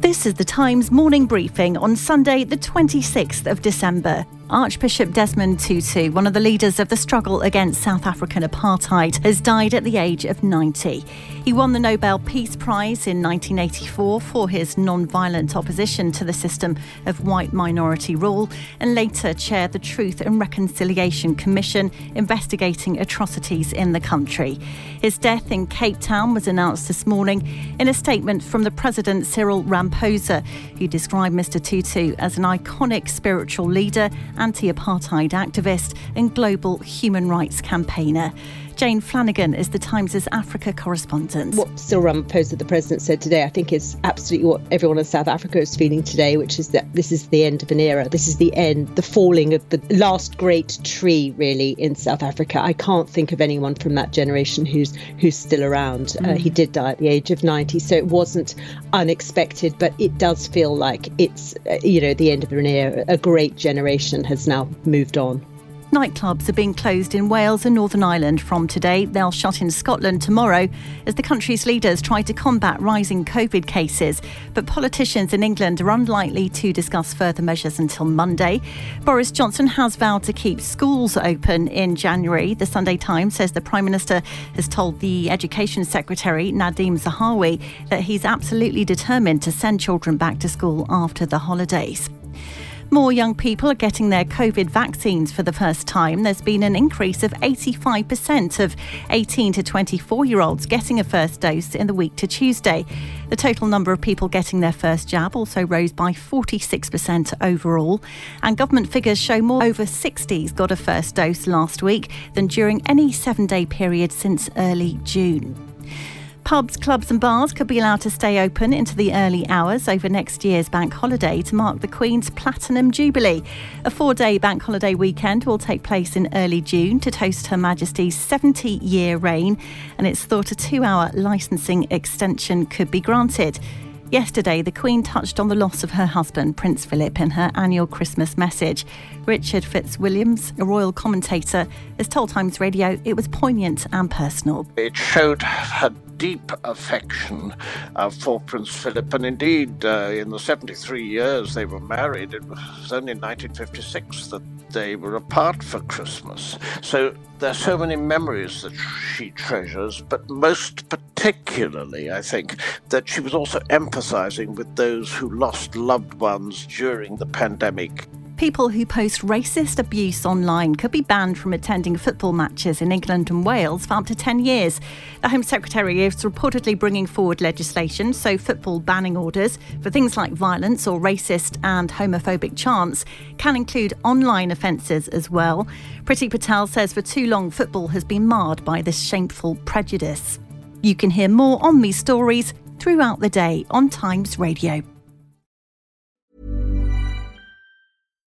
This is the Times morning briefing on Sunday, the 26th of December. Archbishop Desmond Tutu, one of the leaders of the struggle against South African apartheid, has died at the age of 90. He won the Nobel Peace Prize in 1984 for his non-violent opposition to the system of white minority rule and later chaired the Truth and Reconciliation Commission investigating atrocities in the country. His death in Cape Town was announced this morning in a statement from the President Cyril Ramaphosa, who described Mr. Tutu as an iconic spiritual leader anti apartheid activist and global human rights campaigner. Jane Flanagan is the Times' Africa correspondent. What Cyril Ramaphosa, the president, said today, I think is absolutely what everyone in South Africa is feeling today, which is that this is the end of an era. This is the end, the falling of the last great tree, really, in South Africa. I can't think of anyone from that generation who's who's still around. Uh, mm. Uh, he did die at the age of 90, so it wasn't unexpected, but it does feel like it's, uh, you know, the end of an era. A great generation has now moved on. Nightclubs are being closed in Wales and Northern Ireland from today. They'll shut in Scotland tomorrow as the country's leaders try to combat rising COVID cases. But politicians in England are unlikely to discuss further measures until Monday. Boris Johnson has vowed to keep schools open in January. The Sunday Times says the Prime Minister has told the Education Secretary, Nadhim Zahawi, that he's absolutely determined to send children back to school after the holidays. More young people are getting their COVID vaccines for the first time. There's been an increase of 85% of 18 to 24 year olds getting a first dose in the week to Tuesday. The total number of people getting their first jab also rose by 46% overall. And government figures show more over 60s got a first dose last week than during any seven day period since early June. Pubs, clubs, and bars could be allowed to stay open into the early hours over next year's bank holiday to mark the Queen's Platinum Jubilee. A four day bank holiday weekend will take place in early June to toast Her Majesty's 70 year reign, and it's thought a two hour licensing extension could be granted. Yesterday, the Queen touched on the loss of her husband, Prince Philip, in her annual Christmas message. Richard Fitzwilliams, a royal commentator, has told Times Radio it was poignant and personal. It showed her deep affection uh, for Prince Philip, and indeed, uh, in the 73 years they were married, it was only in 1956 that they were apart for Christmas. So there are so many memories that she treasures, but most particularly, I think, that she was also empathizing with those who lost loved ones during the pandemic People who post racist abuse online could be banned from attending football matches in England and Wales for up to 10 years. The Home Secretary is reportedly bringing forward legislation, so football banning orders for things like violence or racist and homophobic chants can include online offences as well. Priti Patel says for too long football has been marred by this shameful prejudice. You can hear more on these stories throughout the day on Times Radio.